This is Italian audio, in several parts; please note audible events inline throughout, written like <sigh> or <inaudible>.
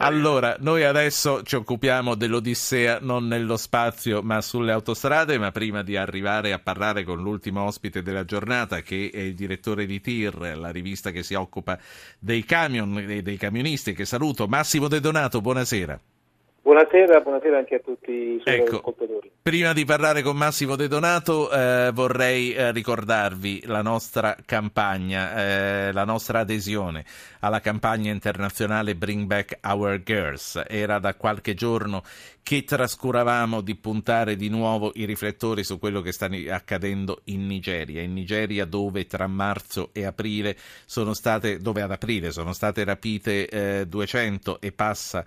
Allora, noi adesso ci occupiamo dell'Odissea non nello spazio ma sulle autostrade, ma prima di arrivare a parlare con l'ultimo ospite della giornata che è il direttore di TIR, la rivista che si occupa dei camion e dei camionisti, che saluto, Massimo De Donato, buonasera. Buonasera, buonasera anche a tutti i suoi ecco, ascoltatori. Prima di parlare con Massimo De Donato eh, vorrei eh, ricordarvi la nostra campagna, eh, la nostra adesione alla campagna internazionale Bring Back Our Girls. Era da qualche giorno che trascuravamo di puntare di nuovo i riflettori su quello che sta accadendo in Nigeria. In Nigeria dove tra marzo e aprile sono state, dove ad aprile sono state rapite 200 e passa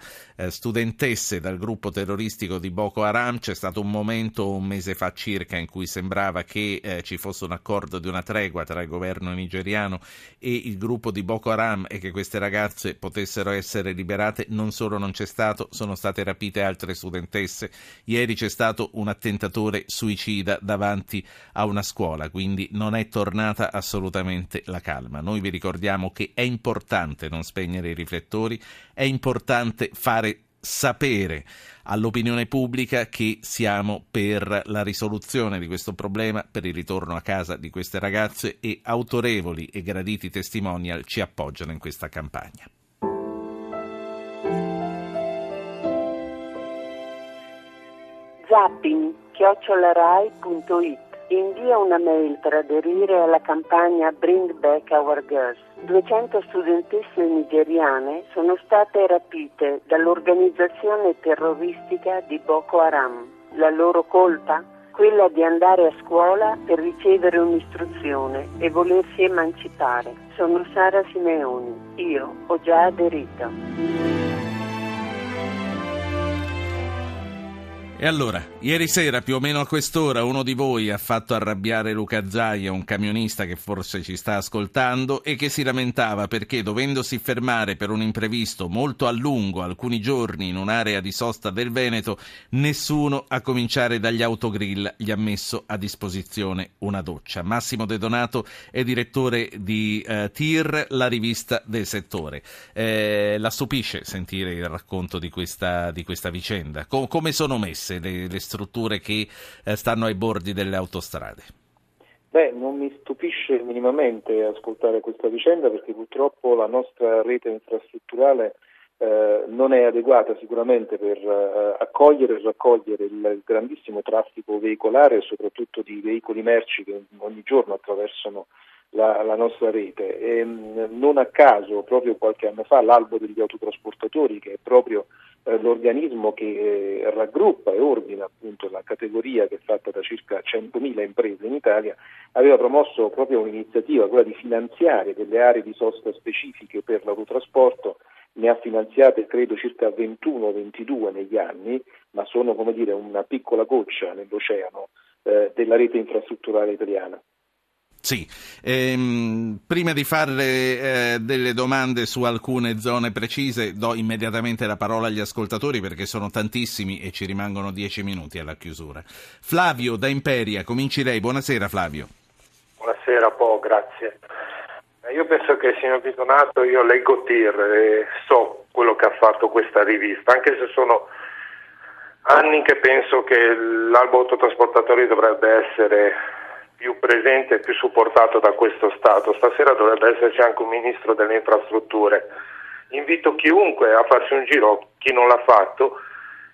studentesse disse dal gruppo terroristico di Boko Haram. C'è stato un momento, un mese fa circa, in cui sembrava che eh, ci fosse un accordo di una tregua tra il governo nigeriano e il gruppo di Boko Haram e che queste ragazze potessero essere liberate. Non solo non c'è stato, sono state rapite altre studentesse. Ieri c'è stato un attentatore suicida davanti a una scuola, quindi non è tornata assolutamente la calma. Noi vi ricordiamo che è importante non spegnere i riflettori, è importante fare sapere all'opinione pubblica che siamo per la risoluzione di questo problema, per il ritorno a casa di queste ragazze e autorevoli e graditi testimonial ci appoggiano in questa campagna. Zapping, chiocciolarai.it invia una mail per aderire alla campagna Bring Back Our Girls. 200 studentesse nigeriane sono state rapite dall'organizzazione terroristica di Boko Haram. La loro colpa? Quella di andare a scuola per ricevere un'istruzione e volersi emancipare. Sono Sara Simeoni. Io ho già aderito. E allora, ieri sera più o meno a quest'ora uno di voi ha fatto arrabbiare Luca Zaia, un camionista che forse ci sta ascoltando e che si lamentava perché dovendosi fermare per un imprevisto molto a lungo, alcuni giorni in un'area di sosta del Veneto, nessuno a cominciare dagli autogrill gli ha messo a disposizione una doccia. Massimo De Donato è direttore di eh, TIR, la rivista del settore. Eh, la stupisce sentire il racconto di questa, di questa vicenda. Com- come sono messe? Diverse le, le strutture che eh, stanno ai bordi delle autostrade? Beh, non mi stupisce minimamente ascoltare questa vicenda perché purtroppo la nostra rete infrastrutturale eh, non è adeguata sicuramente per eh, accogliere e raccogliere il grandissimo traffico veicolare soprattutto di veicoli merci che ogni giorno attraversano la, la nostra rete. E, mh, non a caso, proprio qualche anno fa, l'albo degli autotrasportatori, che è proprio eh, l'organismo che eh, raggruppa e ordina appunto la categoria che è fatta da circa 100.000 imprese in Italia, aveva promosso proprio un'iniziativa, quella di finanziare delle aree di sosta specifiche per l'autotrasporto, ne ha finanziate credo circa 21-22 negli anni, ma sono come dire una piccola goccia nell'oceano eh, della rete infrastrutturale italiana. Sì, ehm, prima di fare eh, delle domande su alcune zone precise do immediatamente la parola agli ascoltatori perché sono tantissimi e ci rimangono dieci minuti alla chiusura. Flavio da Imperia, cominci lei. Buonasera Flavio. Buonasera Po, grazie. Eh, io penso che signor Pitonato, io leggo TIR e so quello che ha fatto questa rivista, anche se sono anni che penso che l'albo autotrasportatori dovrebbe essere più presente e più supportato da questo Stato. Stasera dovrebbe esserci anche un ministro delle infrastrutture. Invito chiunque a farsi un giro, chi non l'ha fatto,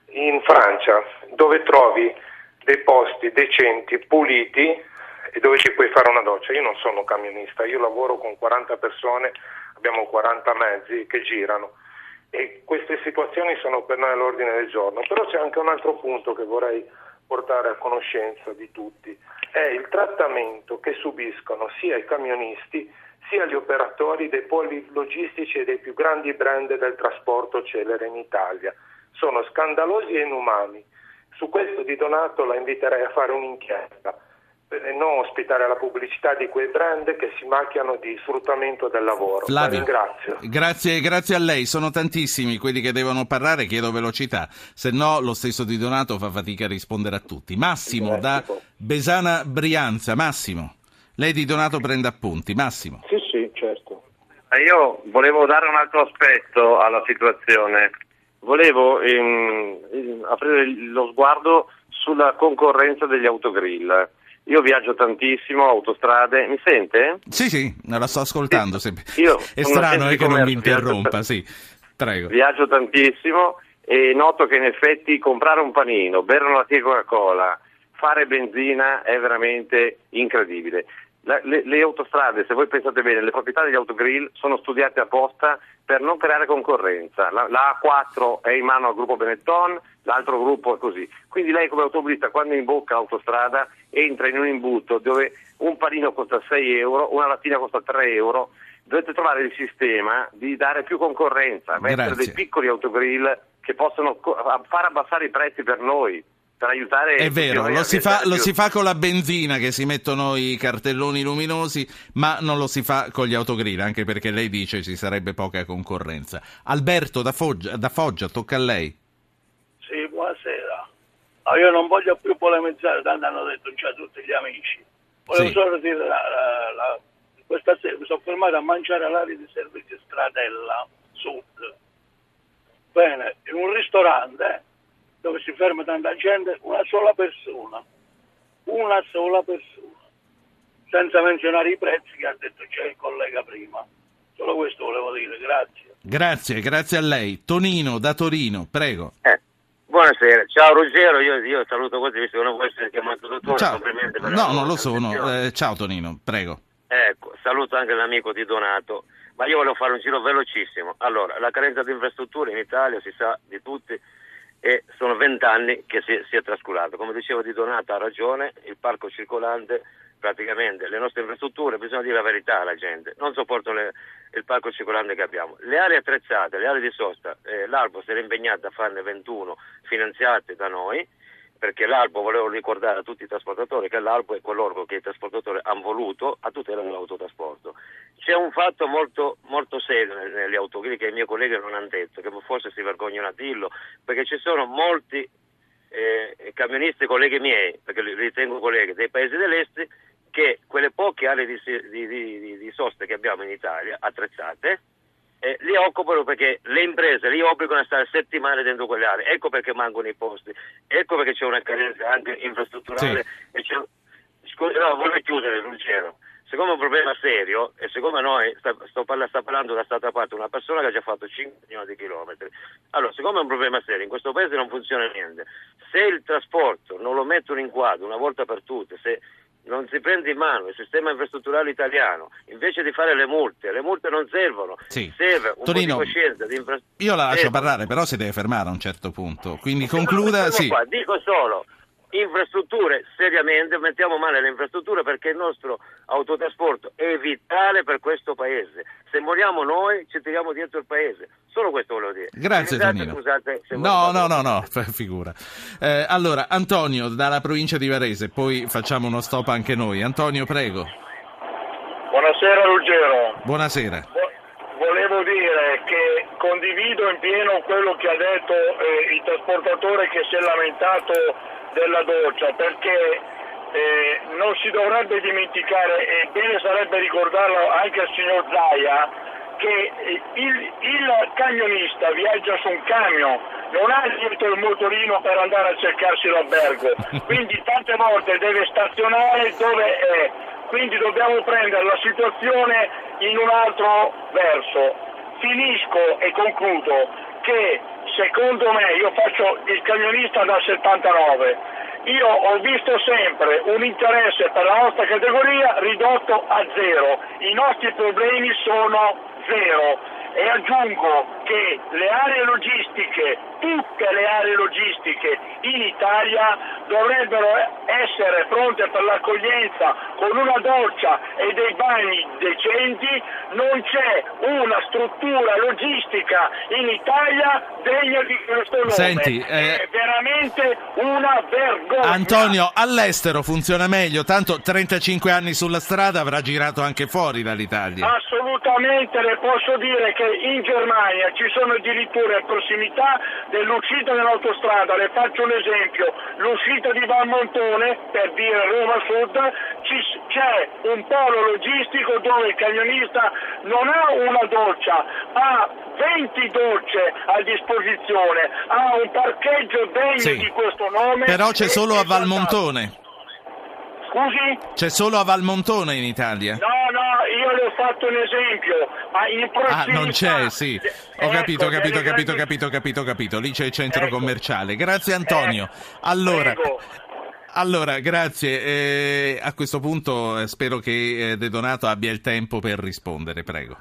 in Francia, dove trovi dei posti decenti, puliti e dove ci puoi fare una doccia. Io non sono camionista, io lavoro con 40 persone, abbiamo 40 mezzi che girano e queste situazioni sono per noi all'ordine del giorno. Però c'è anche un altro punto che vorrei portare a conoscenza di tutti, è il trattamento che subiscono sia i camionisti sia gli operatori dei poli logistici e dei più grandi brand del trasporto celere in Italia. Sono scandalosi e inumani. Su questo di Donato la inviterei a fare un'inchiesta non ospitare la pubblicità di quei brand che si macchiano di sfruttamento del lavoro. Flavio, grazie, grazie a lei, sono tantissimi quelli che devono parlare, chiedo velocità, se no lo stesso Di Donato fa fatica a rispondere a tutti. Massimo da Besana Brianza, Massimo, lei Di Donato prende appunti, Massimo. Sì, sì, certo. Io volevo dare un altro aspetto alla situazione. volevo ehm, aprire lo sguardo sulla concorrenza degli autogrill. Io viaggio tantissimo, autostrade, mi sente? Sì, sì, la sto ascoltando. Sì. Io È strano eh, che non mi interrompa, sì. Prego. Viaggio tantissimo e noto che in effetti comprare un panino, bere una latte Coca-Cola, fare benzina è veramente incredibile. La, le, le, autostrade, se voi pensate bene, le proprietà degli autogrill sono studiate apposta per non creare concorrenza. La, la, A4 è in mano al gruppo Benetton, l'altro gruppo è così. Quindi lei come automobilista quando imbocca l'autostrada entra in un imbuto dove un panino costa 6 euro, una lattina costa 3 euro, dovete trovare il sistema di dare più concorrenza, mettere dei piccoli autogrill che possono far abbassare i prezzi per noi per aiutare... È vero, lo si, fa, lo si, fa, con la benzina che si mettono i cartelloni luminosi, ma non lo si fa con gli autogrill, anche perché lei dice ci sarebbe poca concorrenza. Alberto da Foggia, da Foggia tocca a lei. No, io non voglio più polemizzare, tanto hanno detto già tutti gli amici. Volevo sì. solo dire, la, la, la, questa sera mi sono fermato a mangiare all'aria di servizio Stradella Sud. Bene, in un ristorante dove si ferma tanta gente, una sola persona, una sola persona, senza menzionare i prezzi che ha detto c'è il collega prima. Solo questo volevo dire, grazie. Grazie, grazie a lei. Tonino da Torino, prego. Eh. Buonasera, ciao Ruggero, io, io, saluto così visto che non può essere chiamato dottore, ciao. No, non lo sono, eh, ciao Tonino, prego. Ecco, saluto anche l'amico di Donato, ma io volevo fare un giro velocissimo. Allora, la carenza di infrastrutture in Italia si sa di tutti, e sono vent'anni che si, si, è trascurato. Come diceva Di Donato ha ragione, il parco circolante, praticamente le nostre infrastrutture, bisogna dire la verità alla gente, non sopportano le, il parco circolante che abbiamo. Le aree attrezzate, le aree di sosta, eh, l'Albo si era impegnato a farne 21 finanziate da noi, perché l'albo, volevo ricordare a tutti i trasportatori che l'albo è quell'orgo che i trasportatori hanno voluto a tutela dell'autotrasporto. C'è un fatto molto, molto serio negli autogrill che i miei colleghi non hanno detto, che forse si vergognano a dirlo, perché ci sono molti eh, camionisti, colleghi miei, perché li ritengo colleghi, dei paesi dell'est, poche aree di, di, di, di sosta che abbiamo in Italia, attrezzate, eh, li occupano perché le imprese li obbligano a stare settimane dentro quelle aree, ecco perché mancano i posti, ecco perché c'è una carenza anche infrastrutturale. Sì. Scusa, no, voglio chiudere, Ruggero. Siccome è un problema serio, e siccome noi, sta, sto parla, sta parlando da stata parte una persona che ha già fatto 5 milioni di chilometri, allora, siccome è un problema serio, in questo paese non funziona niente, se il trasporto non lo mettono in quadro una volta per tutte, se non si prende in mano il sistema infrastrutturale italiano, invece di fare le multe, le multe non servono, sì. serve un Tonino, po' di coscienza. Di infra... Io la lascio serve. parlare, però si deve fermare a un certo punto, quindi concluda. Sì. Qua, dico solo, infrastrutture, seriamente, mettiamo male le infrastrutture perché il nostro autotrasporto è vitale per questo paese. Se moriamo noi ci tiriamo dietro il paese. Solo questo volevo dire. Grazie Tonino. Scusate, no, no, <laughs> no, no, figura. Eh, allora, Antonio dalla provincia di Varese, poi facciamo uno stop anche noi. Antonio, prego. Buonasera Ruggero. Buonasera. Volevo dire che condivido in pieno quello che ha detto eh, il trasportatore che si è lamentato della doccia perché eh, non si dovrebbe dimenticare e bene sarebbe ricordarlo anche al signor Zaia che il, il camionista viaggia su un camion non ha dietro il motorino per andare a cercarsi l'albergo. <laughs> Quindi tante volte deve stazionare dove è. Quindi dobbiamo prendere la situazione in un altro verso. Finisco e concludo che secondo me, io faccio il camionista dal 79, io ho visto sempre un interesse per la nostra categoria ridotto a zero, i nostri problemi sono zero. E aggiungo che le aree logistiche, tutte le aree logistiche in Italia dovrebbero essere pronte per l'accoglienza con una doccia e dei bagni decenti, non c'è una struttura logistica in Italia degna di questo nome. Senti, eh... È veramente una vergogna. Antonio, all'estero funziona meglio, tanto 35 anni sulla strada avrà girato anche fuori dall'Italia. Assolutamente le posso dire che in Germania ci sono addirittura in prossimità dell'uscita dell'autostrada, le faccio un esempio, l'uscita di Valmontone, per dire Roma Sud, c'è un polo logistico dove il camionista non ha una doccia, ha 20 docce a disposizione, ha un parcheggio degno Sì. di questo nome. Però c'è solo a. Valmontone. Scusi? C'è solo a Valmontone in Italia. No, no, io le ho fatto un esempio, ma Ah, prossimità... non c'è, sì. Ho Ecco, capito, ho capito, ho capito, ho capito, ho capito, capito. Lì c'è il centro Ecco. commerciale. Grazie Antonio. Eh, Allora, prego. allora, grazie. Eh, a questo punto eh, spero che eh, De Donato abbia il tempo per rispondere, prego.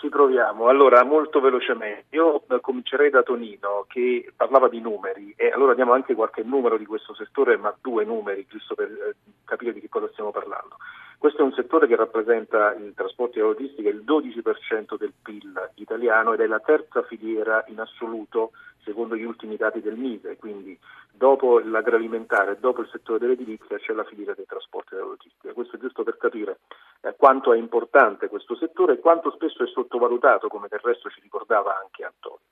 Ci proviamo. Allora, molto velocemente. Io eh, comincerei da Tonino che parlava di numeri e allora diamo anche qualche numero di questo settore, ma due numeri, giusto per eh, capire di che cosa stiamo parlando. Questo è un settore che rappresenta il trasporto e logistica il 12% del PIL italiano ed è la terza filiera in assoluto secondo gli ultimi dati del MISE, quindi dopo l'agroalimentare dopo il settore dell'edilizia c'è la filiera dei trasporti e della logistica. Questo è giusto per capire eh, quanto è importante questo settore e quanto spesso è sottovalutato, come del resto ci ricordava anche Antonio.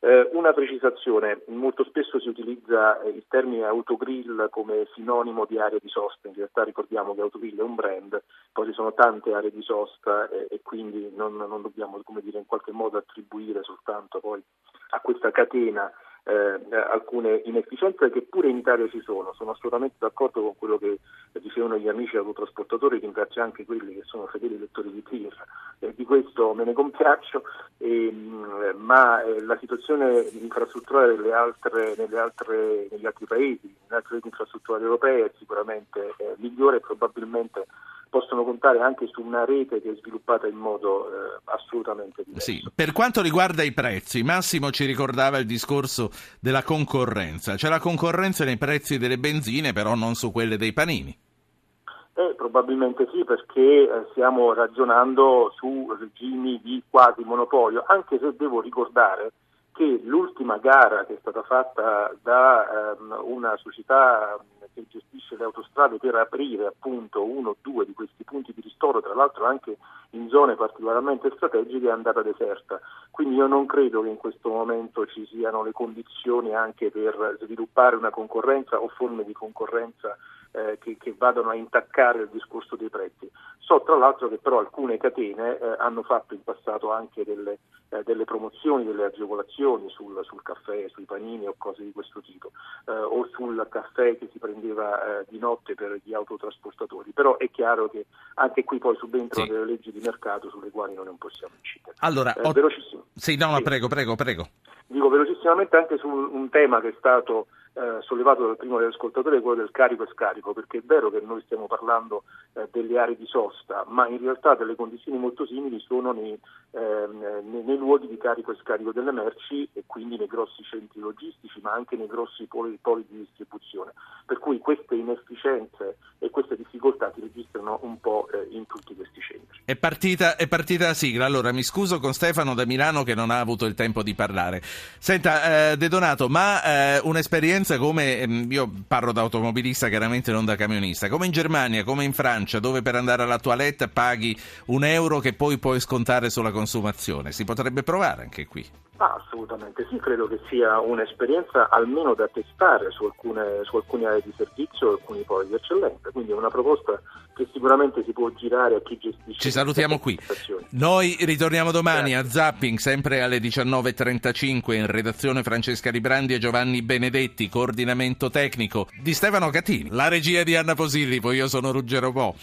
Eh, una precisazione, molto spesso si utilizza eh, il termine autogrill come sinonimo di area di sosta, in realtà ricordiamo che autogrill è un brand, poi ci sono tante aree di sosta eh, e quindi non, non dobbiamo dire, in qualche modo attribuire soltanto poi a questa catena eh, alcune inefficienze che pure in Italia ci sono. Sono assolutamente d'accordo con quello che dicevano gli amici autotrasportatori, ringrazio anche quelli che sono fedeli lettori di Tir, eh, di questo me ne compiaccio, e, mh, ma eh, la situazione infrastrutturale altre, altre, negli altri paesi, nelle altre reti infrastrutturali europee è sicuramente eh, migliore e probabilmente possono contare anche su una rete che è sviluppata in modo eh, assolutamente diverso. Sì, per quanto riguarda i prezzi, Massimo ci ricordava il discorso della concorrenza. C'è la concorrenza nei prezzi delle benzine, però non su quelle dei panini. Eh, probabilmente sì, perché eh, stiamo ragionando su regimi di quasi monopolio, anche se devo ricordare che l'ultima gara che è stata fatta da ehm, una società che gestisce le autostrade per aprire appunto uno o due di questi punti di ristoro, tra l'altro anche in zone particolarmente strategiche, è andata deserta. Quindi io non credo che in questo momento ci siano le condizioni anche per sviluppare una concorrenza o forme di concorrenza eh, che, che, vadano a intaccare il discorso dei prezzi. So tra l'altro che però alcune catene eh, hanno fatto in passato anche delle, eh, delle promozioni, delle agevolazioni sul, sul, caffè, sui panini o cose di questo tipo, eh, o sul caffè che si prendeva eh, di notte per gli autotrasportatori, però è chiaro che anche qui poi subentrano Sì. delle leggi di mercato sulle quali noi non possiamo incidere. Allora, Eh, ho- velocissimo. Sì, no, no, Sì. prego, prego, prego. Dico velocissimamente anche su un tema che è stato eh, sollevato dal primo dell'ascoltatore, quello del carico e scarico, perché è vero che noi stiamo parlando eh, delle aree di sosta, ma in realtà delle condizioni molto simili sono nei, ehm, nei, luoghi di carico e scarico delle merci e quindi nei grossi centri logistici, ma anche nei grossi poli, poli di distribuzione. Per cui queste inefficienze e queste difficoltà si registrano un po' eh, in tutti questi centri. È partita, è partita la sigla. Allora, mi scuso con Stefano da Milano che non ha avuto il tempo di parlare. Senta, eh, De Donato, ma eh, un'esperienza come, ehm, io parlo da automobilista chiaramente non da camionista, come in Germania, come in Francia, dove per andare alla toilette paghi un euro che poi puoi scontare sulla consumazione, si potrebbe provare anche qui. Ah, assolutamente sì, credo che sia un'esperienza almeno da testare su alcune, su alcune aree di servizio e alcuni poli di eccellenza, quindi è una proposta che sicuramente si può girare a chi gestisce. Ci salutiamo qui. Noi ritorniamo domani a Zapping, sempre alle 19.35 in redazione Francesca Librandi e Giovanni Benedetti, coordinamento tecnico di Stefano Catini, la regia di Anna Posillipo, io sono Ruggero Po.